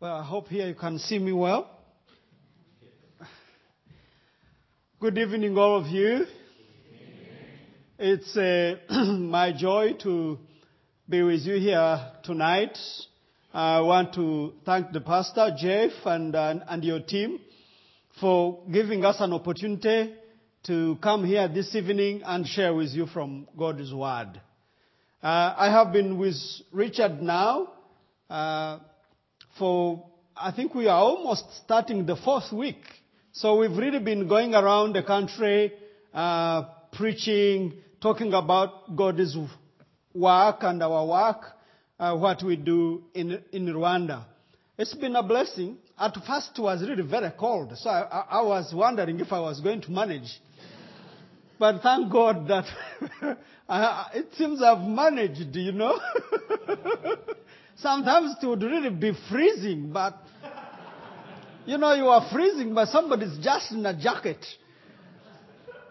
Well, I hope here you can see me well. Good evening, all of you. It's uh, my joy to be with you here tonight. I want to thank the pastor, Jeff, and, and, and your team for giving us an opportunity to come here this evening and share with you from God's Word. Uh, I have been with Richard now uh, for, I think we are almost starting the fourth week. So we've really been going around the country, uh, preaching, talking about God's work and our work, uh, what we do in, in Rwanda. It's been a blessing. At first it was really very cold, so I, I, was wondering if I was going to manage. But thank God that I, it seems I've managed, you know. Sometimes it would really be freezing, but you know, you are freezing, but somebody's just in a jacket.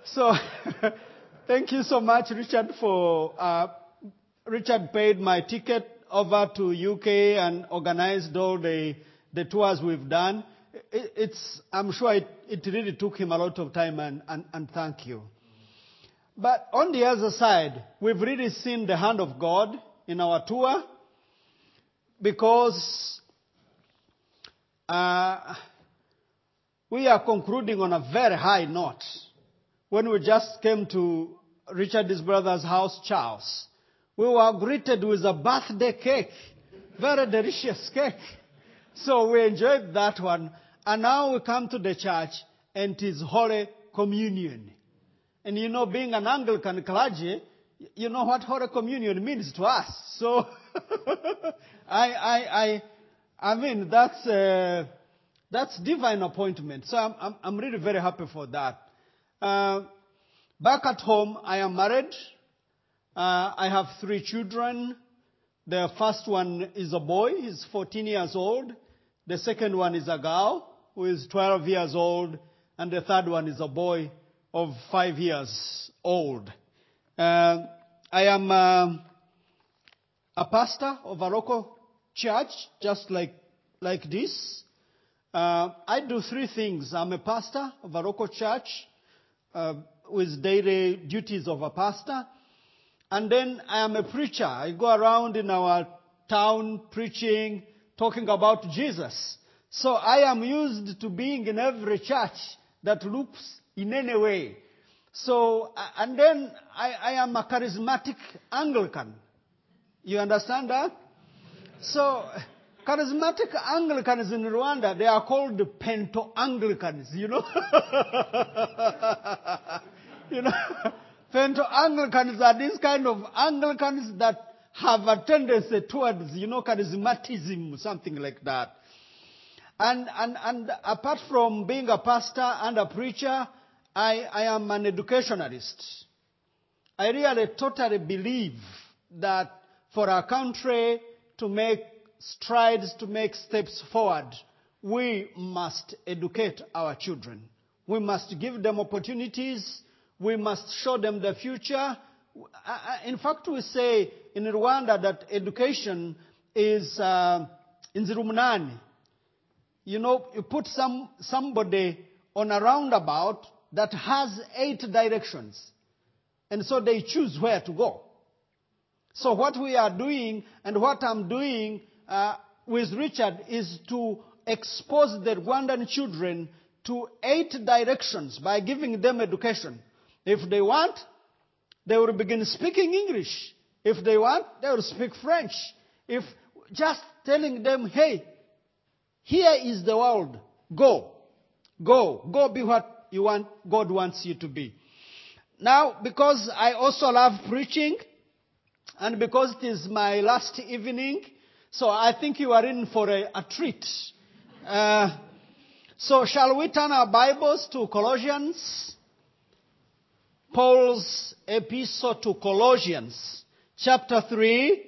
So, thank you so much, Richard, for, uh, Richard paid my ticket over to UK and organized all the, the tours we've done. It, it's, I'm sure it, it really took him a lot of time and, and, and thank you. But on the other side, we've really seen the hand of God in our tour because uh, we are concluding on a very high note. When we just came to Richard's brother's house, Charles, we were greeted with a birthday cake, very delicious cake. So we enjoyed that one. And now we come to the church and it is Holy Communion. And you know, being an Anglican clergy, you know what Holy Communion means to us. So, I, I, I, I mean, that's, uh, that's divine appointment. So I'm, I'm, I'm really very happy for that. Uh, back at home, I am married. Uh, I have three children. The first one is a boy. He's 14 years old. The second one is a girl who is 12 years old. And the third one is a boy of five years old. Uh, I am uh, a pastor of a local church, just like like this. Uh, I do three things. I'm a pastor of a local church uh, with daily duties of a pastor, and then I am a preacher. I go around in our town preaching, talking about Jesus. So I am used to being in every church that looks in any way. So, and then I, I am a charismatic Anglican. You understand that? So, charismatic Anglicans in Rwanda, they are called Pento Anglicans, you know? you know? Pento Anglicans are these kind of Anglicans that have a tendency towards, you know, charismatism, something like that. And, and, and apart from being a pastor and a preacher, I, I am an educationalist. I really totally believe that for our country to make strides, to make steps forward, we must educate our children. We must give them opportunities. We must show them the future. In fact, we say in Rwanda that education is uh, inzirumunani. You know, you put some, somebody on a roundabout that has eight directions. And so they choose where to go. So what we are doing and what I'm doing uh, with Richard is to expose the Rwandan children to eight directions by giving them education. If they want, they will begin speaking English. If they want, they will speak French. If just telling them, hey, here is the world. Go. Go. Go be what you want, God wants you to be. Now, because I also love preaching, and because it is my last evening, so I think you are in for a, a treat. Uh, so shall we turn our Bibles to Colossians? Paul's epistle to Colossians, chapter 3,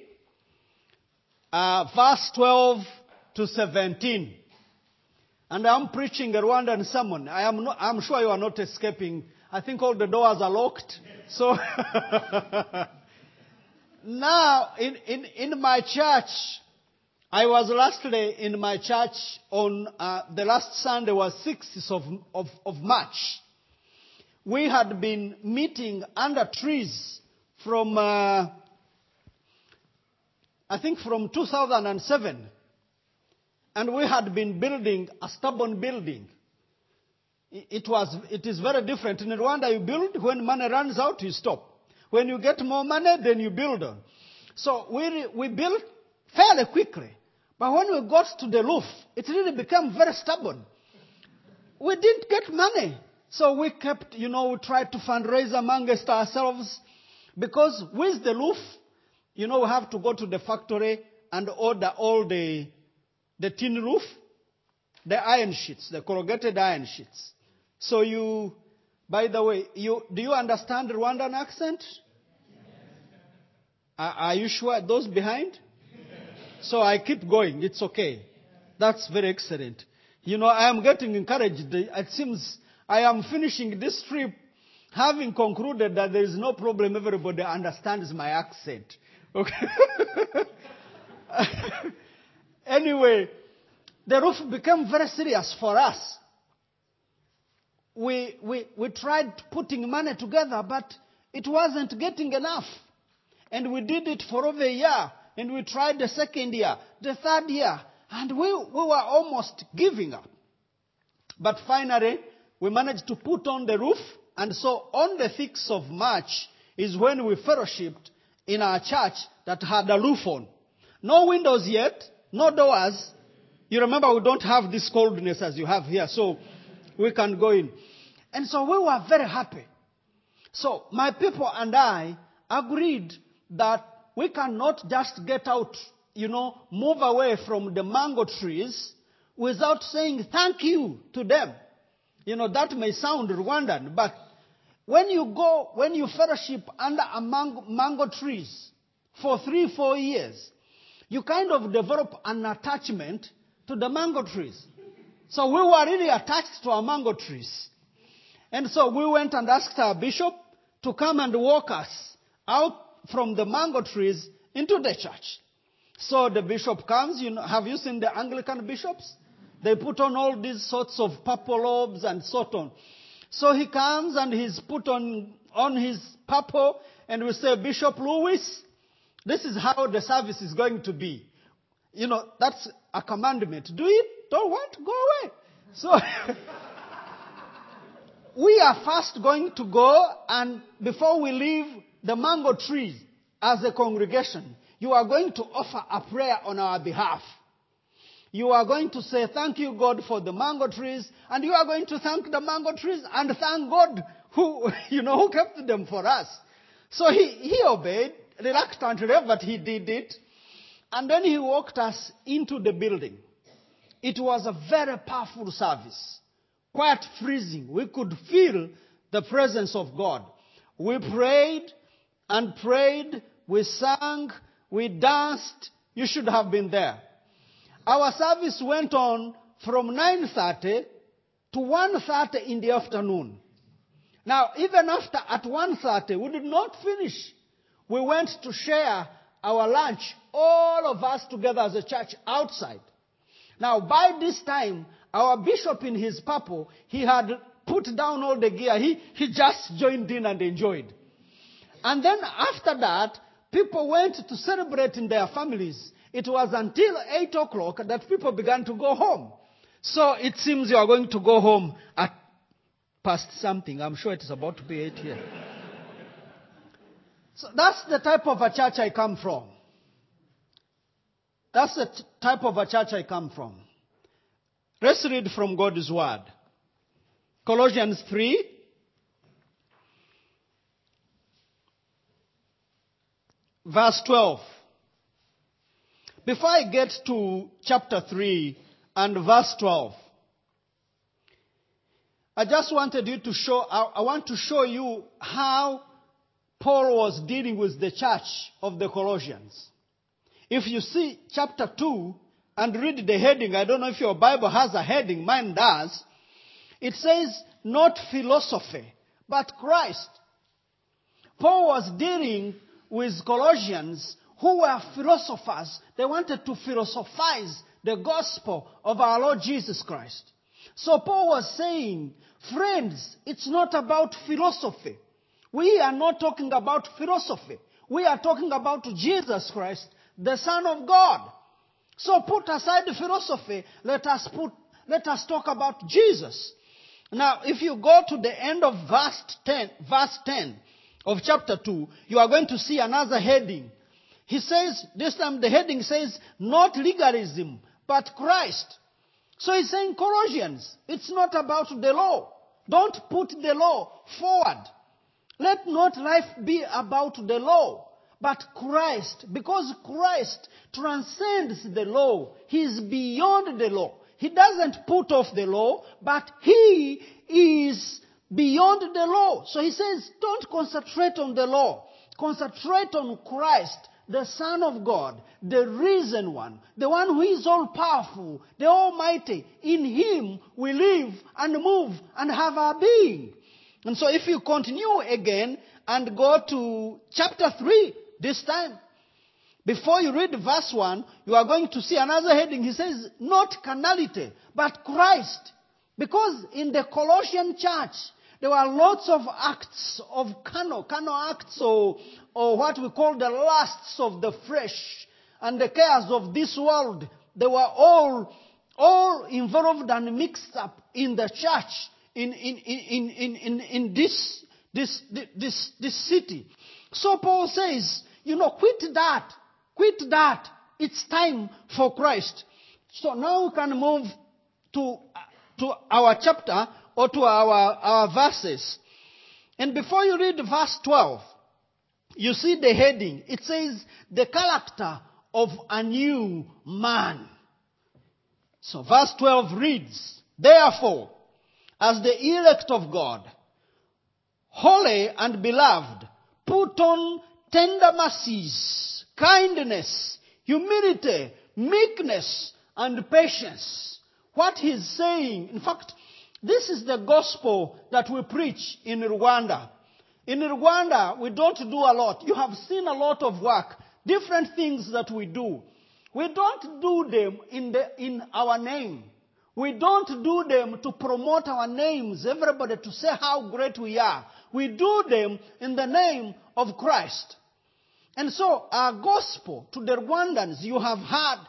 uh, verse 12 to 17. And I'm preaching a Rwandan sermon. I am not, I'm sure you are not escaping. I think all the doors are locked. So, now, in, in, in my church, I was lastly in my church on uh, the last Sunday was 6th of, of, of March. We had been meeting under trees from, uh, I think from 2007. And we had been building a stubborn building. It was, it is very different. In Rwanda, you build, when money runs out, you stop. When you get more money, then you build on. So we, we built fairly quickly. But when we got to the roof, it really became very stubborn. We didn't get money. So we kept, you know, we tried to fundraise amongst ourselves. Because with the roof, you know, we have to go to the factory and order all the, the tin roof, the iron sheets, the corrugated iron sheets. So you, by the way, you, do you understand Rwandan accent? Are, are you sure? Those behind? So I keep going. It's okay. That's very excellent. You know, I am getting encouraged. It seems I am finishing this trip having concluded that there is no problem. Everybody understands my accent. Okay. anyway, the roof became very serious for us. We, we, we tried putting money together, but it wasn't getting enough. And we did it for over a year. And we tried the second year, the third year. And we, we were almost giving up. But finally, we managed to put on the roof. And so on the 6th of March is when we fellowshipped in our church that had a roof on. No windows yet, no doors. You remember we don't have this coldness as you have here, so we can go in. And so we were very happy. So my people and I agreed that we cannot just get out, you know, move away from the mango trees without saying thank you to them. You know, that may sound Rwandan, but when you go, when you fellowship under a mango, mango trees for three, four years, you kind of develop an attachment to the mango trees. So we were really attached to our mango trees. And so we went and asked our bishop to come and walk us out from the mango trees into the church. So the bishop comes, you know, have you seen the Anglican bishops? They put on all these sorts of purple robes and so on. So he comes and he's put on, on his purple and we say, Bishop Lewis, this is how the service is going to be. You know, that's a commandment. Do it, don't want, go away. So, we are first going to go and before we leave the mango trees as a congregation, you are going to offer a prayer on our behalf. You are going to say, thank you God for the mango trees, and you are going to thank the mango trees and thank God who, you know, who kept them for us. So he, he obeyed reluctantly, but he did it. And then he walked us into the building. It was a very powerful service. Quite freezing. We could feel the presence of God. We prayed and prayed. We sang. We danced. You should have been there. Our service went on from 9.30 to 1.30 in the afternoon. Now, even after at 1.30, we did not finish. We went to share our lunch, all of us together as a church outside. Now, by this time, our bishop in his purple, he had put down all the gear. He, he just joined in and enjoyed. And then after that, people went to celebrate in their families. It was until 8 o'clock that people began to go home. So it seems you are going to go home at past something. I'm sure it is about to be 8 here. So that's the type of a church I come from. That's the t- type of a church I come from. Let's read from God's Word. Colossians 3. Verse 12. Before I get to chapter 3 and verse 12, I just wanted you to show, I, I want to show you how Paul was dealing with the church of the Colossians. If you see chapter 2 and read the heading, I don't know if your Bible has a heading, mine does. It says, not philosophy, but Christ. Paul was dealing with Colossians who were philosophers. They wanted to philosophize the gospel of our Lord Jesus Christ. So Paul was saying, friends, it's not about philosophy. We are not talking about philosophy. We are talking about Jesus Christ, the Son of God. So put aside the philosophy. Let us put, let us talk about Jesus. Now, if you go to the end of verse 10, verse 10 of chapter 2, you are going to see another heading. He says, this time the heading says, not legalism, but Christ. So he's saying, Colossians, it's not about the law. Don't put the law forward. Let not life be about the law, but Christ. Because Christ transcends the law. He is beyond the law. He doesn't put off the law, but He is beyond the law. So He says, don't concentrate on the law. Concentrate on Christ, the Son of God, the risen one, the one who is all powerful, the Almighty. In Him we live and move and have our being. And so if you continue again and go to chapter 3 this time, before you read verse 1, you are going to see another heading. He says, not carnality, but Christ. Because in the Colossian church, there were lots of acts of carnal, carnal acts or, or what we call the lusts of the flesh and the cares of this world. They were all, all involved and mixed up in the church, in, in, in, in, in, in this, this, this, this city. So Paul says, you know, quit that. Quit that. It's time for Christ. So now we can move to, to our chapter or to our, our verses. And before you read verse 12, you see the heading. It says, the character of a new man. So verse 12 reads, Therefore, as the elect of God, holy and beloved, put on tender mercies, kindness, humility, meekness, and patience. What he's saying, in fact, this is the gospel that we preach in Rwanda. In Rwanda, we don't do a lot. You have seen a lot of work, different things that we do. We don't do them in, the, in our name. We don't do them to promote our names, everybody to say how great we are. We do them in the name of Christ. And so our gospel to the Rwandans, you have heard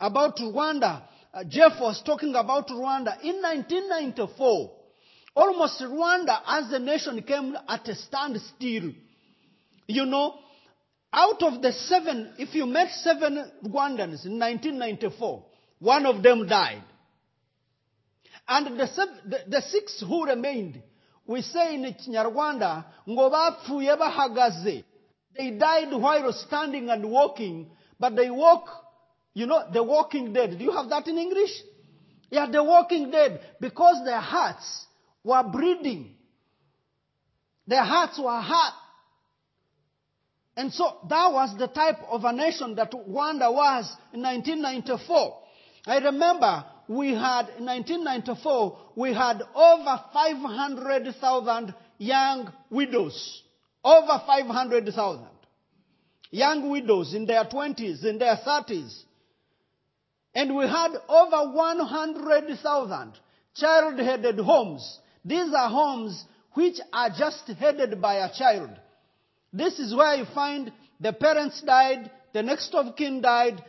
about Rwanda. Uh, Jeff was talking about Rwanda. In 1994, almost Rwanda as a nation came at a standstill. You know, out of the seven, if you met seven Rwandans in 1994, one of them died. And the, the, the six who remained, we say in Kinyarwanda, ngo bapfuye. They died while standing and walking, but they walk, you know, the walking dead. Do you have that in English? Yeah, the walking dead, because their hearts were bleeding. Their hearts were hurt. And so that was the type of a nation that Rwanda was in 1994. I remember we had, in 1994, we had over 500,000 young widows. Over 500,000. Young widows in their 20s, in their 30s. And we had over 100,000 child-headed homes. These are homes which are just headed by a child. This is where you find the parents died, the next of kin died.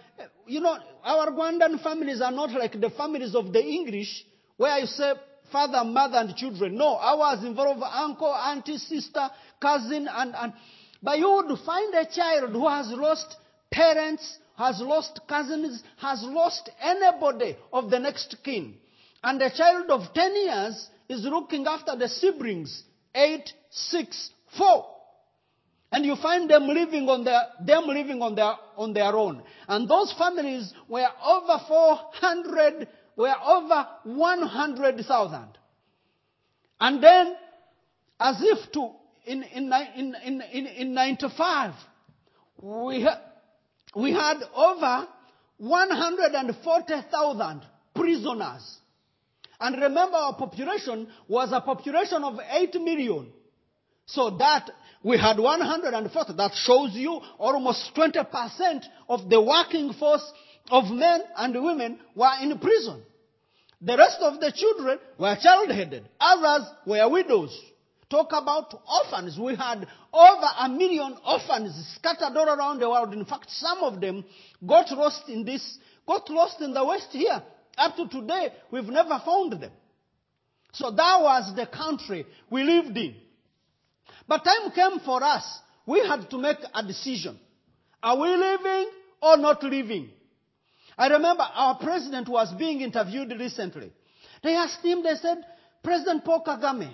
You know, our Rwandan families are not like the families of the English, where you say father, mother, and children. No, ours involve uncle, auntie, sister, cousin, and, and but you would find a child who has lost parents, has lost cousins, has lost anybody of the next kin. And a child of 10 years is looking after the siblings, 8, 6, 4. And you find them living on their, them living on their, on their own. And those families were over 400, were over 100,000. And then, as if to, in, in, in, in, in, in 95, we, ha- we had over 140,000 prisoners. And remember, our population was a population of 8 million. So that we had 140. That shows you almost 20% of the working force of men and women were in prison. The rest of the children were child-headed. Others were widows. Talk about orphans. We had over a million orphans scattered all around the world. In fact, some of them got lost in this, got lost in the West here. Up to today, we've never found them. So that was the country we lived in. But time came for us. We had to make a decision. Are we living or not living? I remember our president was being interviewed recently. They asked him, they said, President Paul Kagame,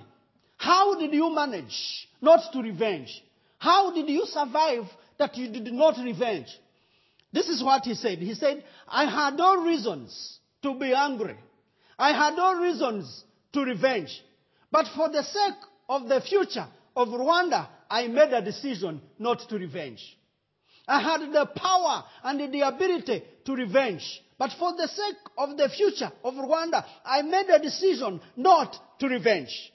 how did you manage not to revenge? How did you survive that you did not revenge? This is what he said. He said, I had no reasons to be angry. I had no reasons to revenge. But for the sake of the future of Rwanda, I made a decision not to revenge. I had the power and the ability to revenge. But for the sake of the future of Rwanda, I made a decision not to revenge.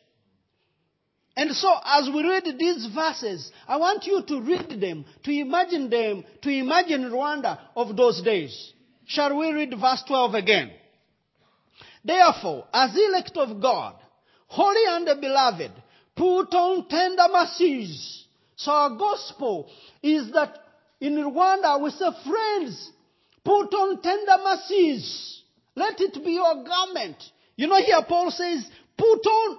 And so as we read these verses, I want you to read them, to imagine them, to imagine Rwanda of those days. Shall we read verse 12 again? Therefore, as elect of God, holy and beloved, put on tender mercies. So our gospel is that in Rwanda we say, friends, put on tender mercies. Let it be your garment. You know here Paul says, put on.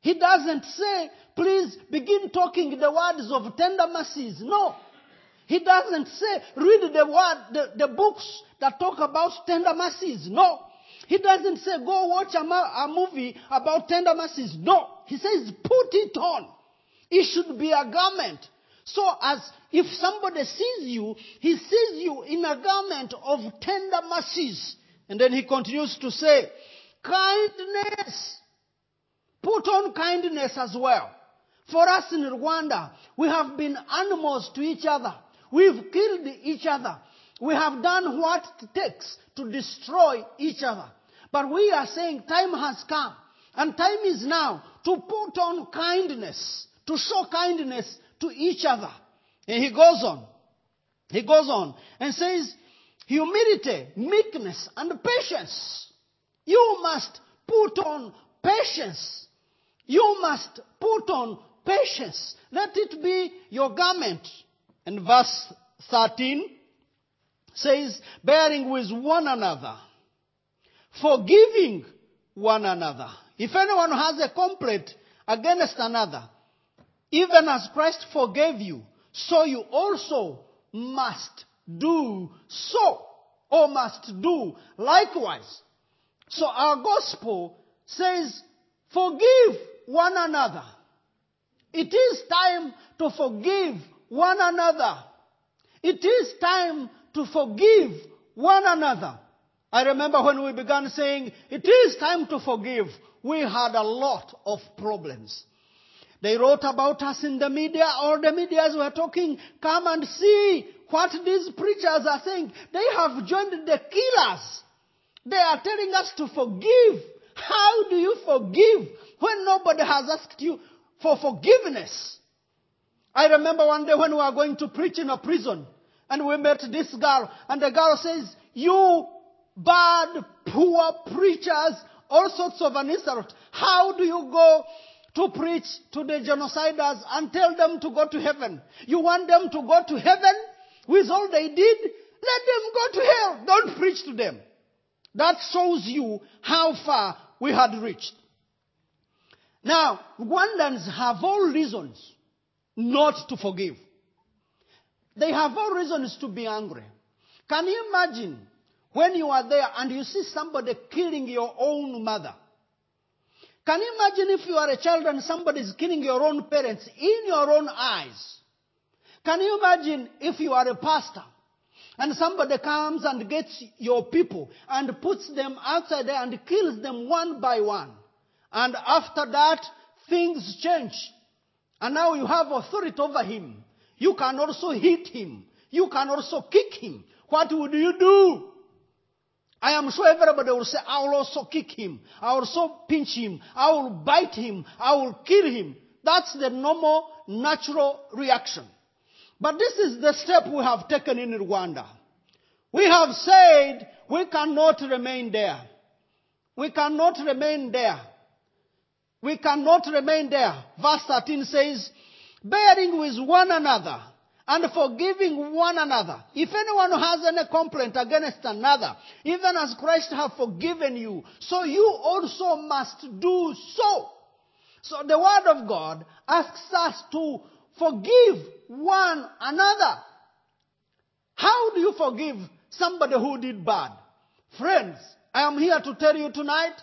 He doesn't say, please begin talking the words of tender mercies. No. He doesn't say, read the word, the, the books that talk about tender mercies. No. He doesn't say, go watch a, a movie about tender mercies. No. He says, put it on. It should be a garment. So as if somebody sees you, he sees you in a garment of tender mercies. And then he continues to say, kindness. Put on kindness as well. For us in Rwanda, we have been animals to each other. We've killed each other. We have done what it takes to destroy each other. But we are saying time has come. And time is now to put on kindness, to show kindness to each other. And he goes on. He goes on and says, humility, meekness, and patience. You must put on patience. You must put on patience. Let it be your garment. And verse 13 says, bearing with one another, forgiving one another. If anyone has a complaint against another, even as Christ forgave you, so you also must do so, or must do likewise. So our gospel says, forgive one another. It is time to forgive one another. It is time to forgive one another. I remember when we began saying, it is time to forgive, we had a lot of problems. They wrote about us in the media, or the medias were talking, come and see what these preachers are saying. They have joined the killers. They are telling us to forgive. How do you forgive when nobody has asked you for forgiveness? I remember one day when we were going to preach in a prison and we met this girl and the girl says, you bad, poor preachers, all sorts of an insult. How do you go to preach to the genociders and tell them to go to heaven? You want them to go to heaven with all they did? Let them go to hell. Don't preach to them. That shows you how far we had reached. Now, Rwandans have all reasons not to forgive. They have all reasons to be angry. Can you imagine when you are there and you see somebody killing your own mother? Can you imagine if you are a child and somebody is killing your own parents in your own eyes? Can you imagine if you are a pastor and somebody comes and gets your people and puts them outside there and kills them one by one? And after that, things change. And now you have authority over him. You can also hit him. You can also kick him. What would you do? I am sure everybody will say, I will also kick him. I will also pinch him. I will bite him. I will kill him. That's the normal, natural reaction. But this is the step we have taken in Rwanda. We have said we cannot remain there. We cannot remain there. We cannot remain there. Verse 13 says, bearing with one another and forgiving one another. If anyone has any complaint against another, even as Christ have forgiven you, so you also must do so. So the word of God asks us to forgive one another. How do you forgive somebody who did bad? Friends, I am here to tell you tonight,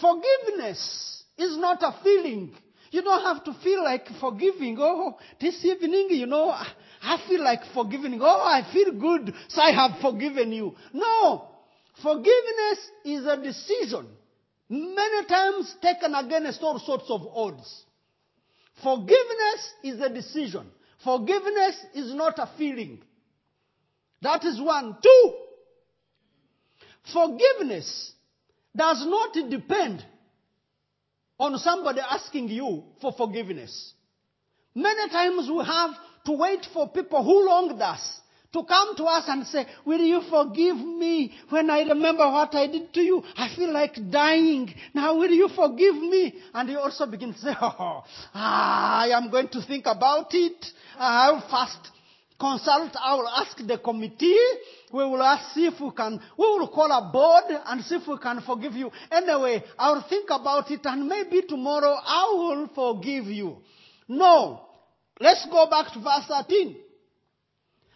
forgiveness is not a feeling. You don't have to feel like forgiving. Oh, this evening, you know, I feel like forgiving. Oh, I feel good, so I have forgiven you. No. Forgiveness is a decision. Many times taken against all sorts of odds. Forgiveness is a decision. Forgiveness is not a feeling. That is one. Two. Forgiveness does not depend on somebody asking you for forgiveness. Many times we have to wait for people who wronged us to come to us and say, Will you forgive me when I remember what I did to you? I feel like dying. Now, will you forgive me? And you also begin to say, Oh, I am going to think about it. I'll first consult, I will ask the committee. We will ask, if we can, we will call a board and see if we can forgive you. Anyway, I'll think about it and maybe tomorrow I will forgive you. No. Let's go back to verse 13.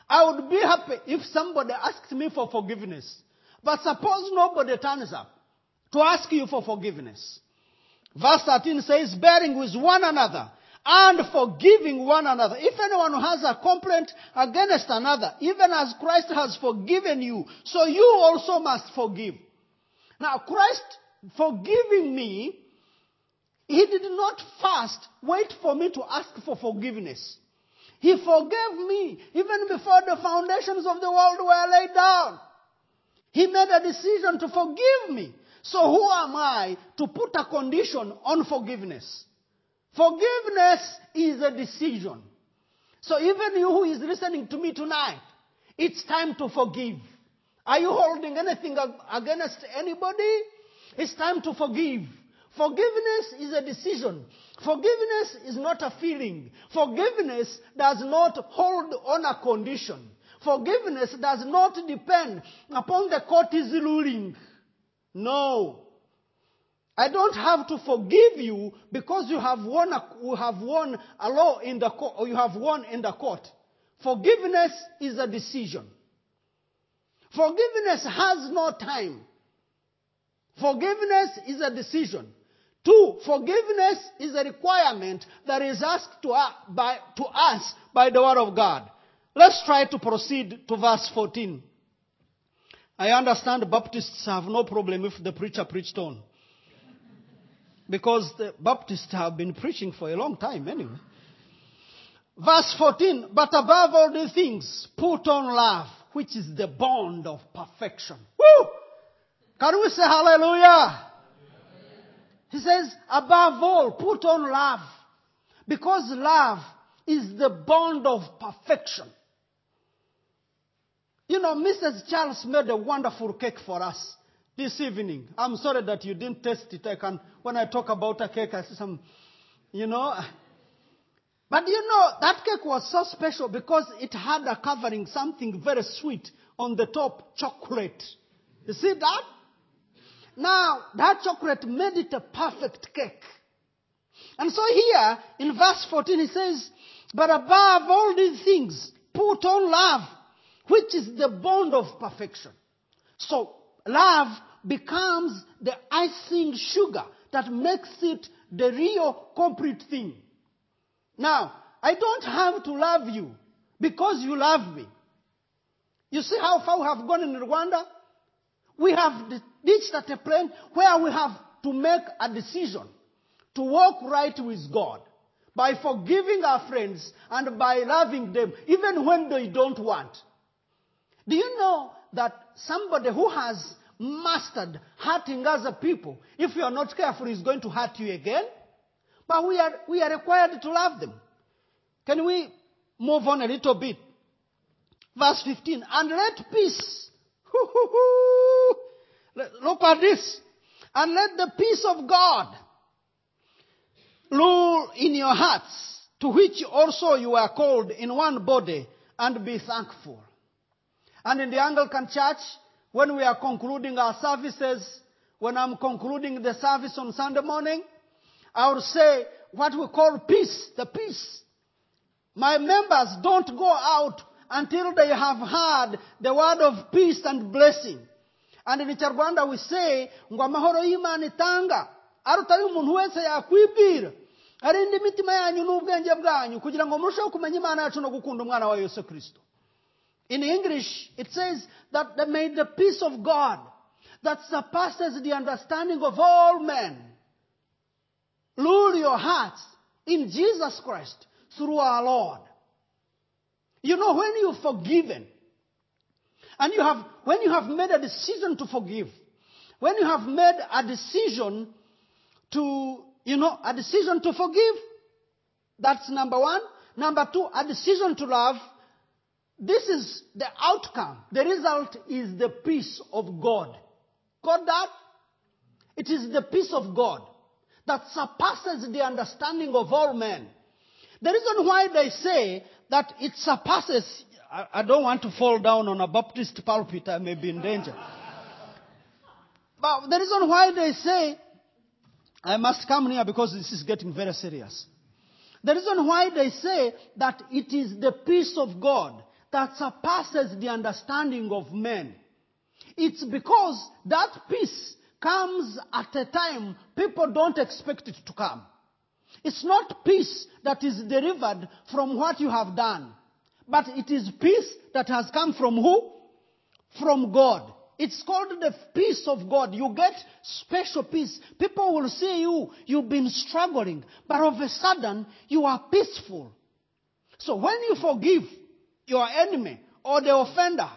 I would be happy if somebody asked me for forgiveness. But suppose nobody turns up to ask you for forgiveness. Verse 13 says, bearing with one another and forgiving one another. If anyone has a complaint against another, even as Christ has forgiven you, so you also must forgive. Now, Christ forgiving me, he did not first wait for me to ask for forgiveness. He forgave me even before the foundations of the world were laid down. He made a decision to forgive me. So who am I to put a condition on forgiveness? Forgiveness is a decision. So even you who is listening to me tonight, it's time to forgive. Are you holding anything against anybody? It's time to forgive. Forgiveness is a decision. Forgiveness is not a feeling. Forgiveness does not hold on a condition. Forgiveness does not depend upon the court's ruling. No. I don't have to forgive you because you have won a, you have won a law in the court, or you have won in the court. Forgiveness is a decision. Forgiveness has no time. Forgiveness is a decision. Two, forgiveness is a requirement that is asked to, uh, by, to us by the Word of God. Let's try to proceed to verse 14. I understand Baptists have no problem if the preacher preached on. Because the Baptists have been preaching for a long time anyway. Verse 14, but above all these things, put on love, which is the bond of perfection. Woo! Can we say hallelujah? He says, above all, put on love. Because love is the bond of perfection. You know, Mrs. Charles made a wonderful cake for us this evening. I'm sorry that you didn't taste it. I can, when I talk about a cake, I see some, you know. But you know, that cake was so special because it had a covering, something very sweet on the top, chocolate. You see that? Now, that chocolate made it a perfect cake. And so here, in verse 14, he says, But above all these things, put on love, which is the bond of perfection. So, love becomes the icing sugar that makes it the real complete thing. Now, I don't have to love you because you love me. You see how far we have gone in Rwanda? We have reached at a point where we have to make a decision to walk right with God by forgiving our friends and by loving them even when they don't want. Do you know that somebody who has mastered hurting other people, if you are not careful, is going to hurt you again? But we are, we are required to love them. Can we move on a little bit? Verse 15. And let peace. Look at this. And let the peace of God rule in your hearts, to which also you are called in one body, and be thankful. And in the Anglican Church, when we are concluding our services, when I'm concluding the service on Sunday morning, I will say what we call peace, the peace. My members don't go out until they have heard the word of peace and blessing. And in Kinyarwanda we say ngo amahoro y'Imana itanga arutayo umuntu wese yakwibwira arinde imitima yanyu n'ubwenge bwanyu kugira ngo murusheho kumenya Imana yacu no gukunda umwana wa Yesu Kristo. In English, it says that they made the peace of God that surpasses the understanding of all men rule your hearts in Jesus Christ through our Lord. You know, when you've forgiven, and you have, when you have made a decision to forgive, when you have made a decision to, you know, a decision to forgive, that's number one. Number two, a decision to love. This is the outcome. The result is the peace of God. Got that? It is the peace of God that surpasses the understanding of all men. The reason why they say that it surpasses, I, I don't want to fall down on a Baptist pulpit, I may be in danger. But the reason why they say, I must come here because this is getting very serious. The reason why they say that it is the peace of God that surpasses the understanding of men. It's because that peace comes at a time people don't expect it to come. It's not peace that is delivered from what you have done, but it is peace that has come from who? From God. It's called the peace of God. You get special peace. People will see you, you've been struggling, but of a sudden you are peaceful. So when you forgive your enemy or the offender,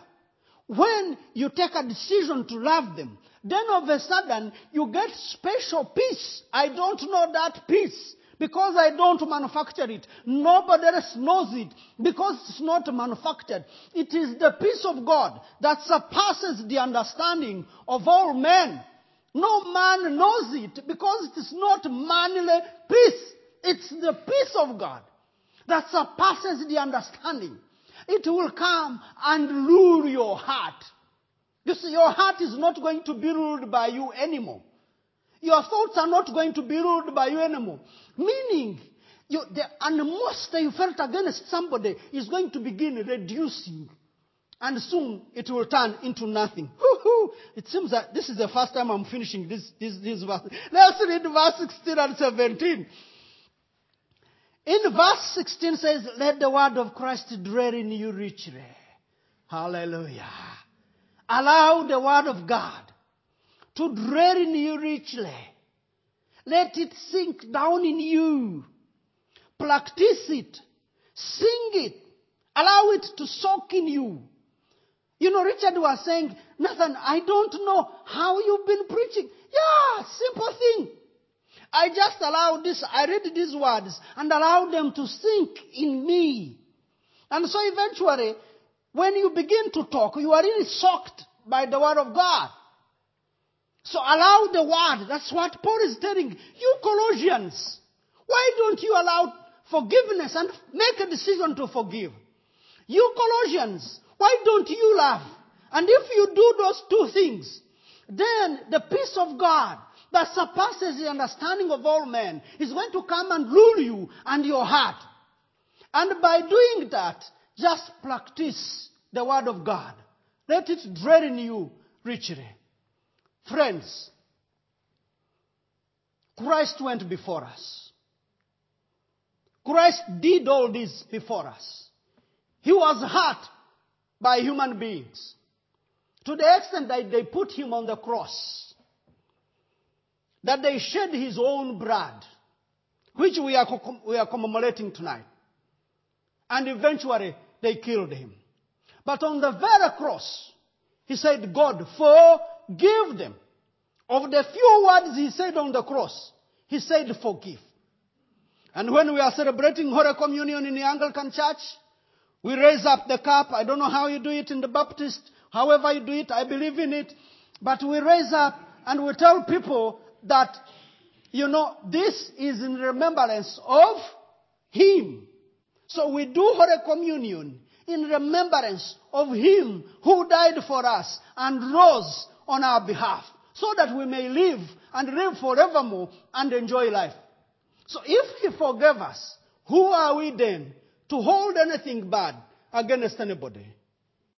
when you take a decision to love them, then all of a sudden you get special peace. I don't know that peace because I don't manufacture it. Nobody else knows it because it's not manufactured. It is the peace of God that surpasses the understanding of all men. No man knows it because it is not manly peace. It's the peace of God that surpasses the understanding. It will come and rule your heart. You see, your heart is not going to be ruled by you anymore. Your thoughts are not going to be ruled by you anymore. Meaning, you, the animosity you felt against somebody is going to begin reducing. And soon it will turn into nothing. Woo-hoo. It seems that this is the first time I'm finishing this, this, this verse. Let's read verse 16 and 17. In verse 16 says, Let the word of Christ dwell in you richly. Hallelujah. Allow the word of God to dwell in you richly. Let it sink down in you. Practice it. Sing it. Allow it to soak in you. You know, Richard was saying, Nathan, I don't know how you've been preaching. Yeah, simple thing. I just allow this, I read these words and allow them to sink in me. And so eventually, when you begin to talk, you are really soaked by the word of God. So allow the word. That's what Paul is telling you Colossians. Why don't you allow forgiveness and make a decision to forgive? You Colossians, why don't you love? And if you do those two things, then the peace of God that surpasses the understanding of all men is going to come and rule you and your heart. And by doing that, just practice the word of God. Let it dwell in you richly. Friends, Christ went before us. Christ did all this before us. He was hurt by human beings to the extent that they put him on the cross, that they shed his own blood, which we are, we are commemorating tonight. And eventually they killed him. But on the very cross, he said, God, forgive them. Of the few words he said on the cross, he said, forgive. And when we are celebrating Holy Communion in the Anglican Church, we raise up the cup. I don't know how you do it in the Baptist. However you do it, I believe in it. But we raise up and we tell people that, you know, this is in remembrance of Him. So we do Holy Communion in remembrance of Him who died for us and rose on our behalf so that we may live and live forevermore and enjoy life. So if He forgave us, who are we then to hold anything bad against anybody?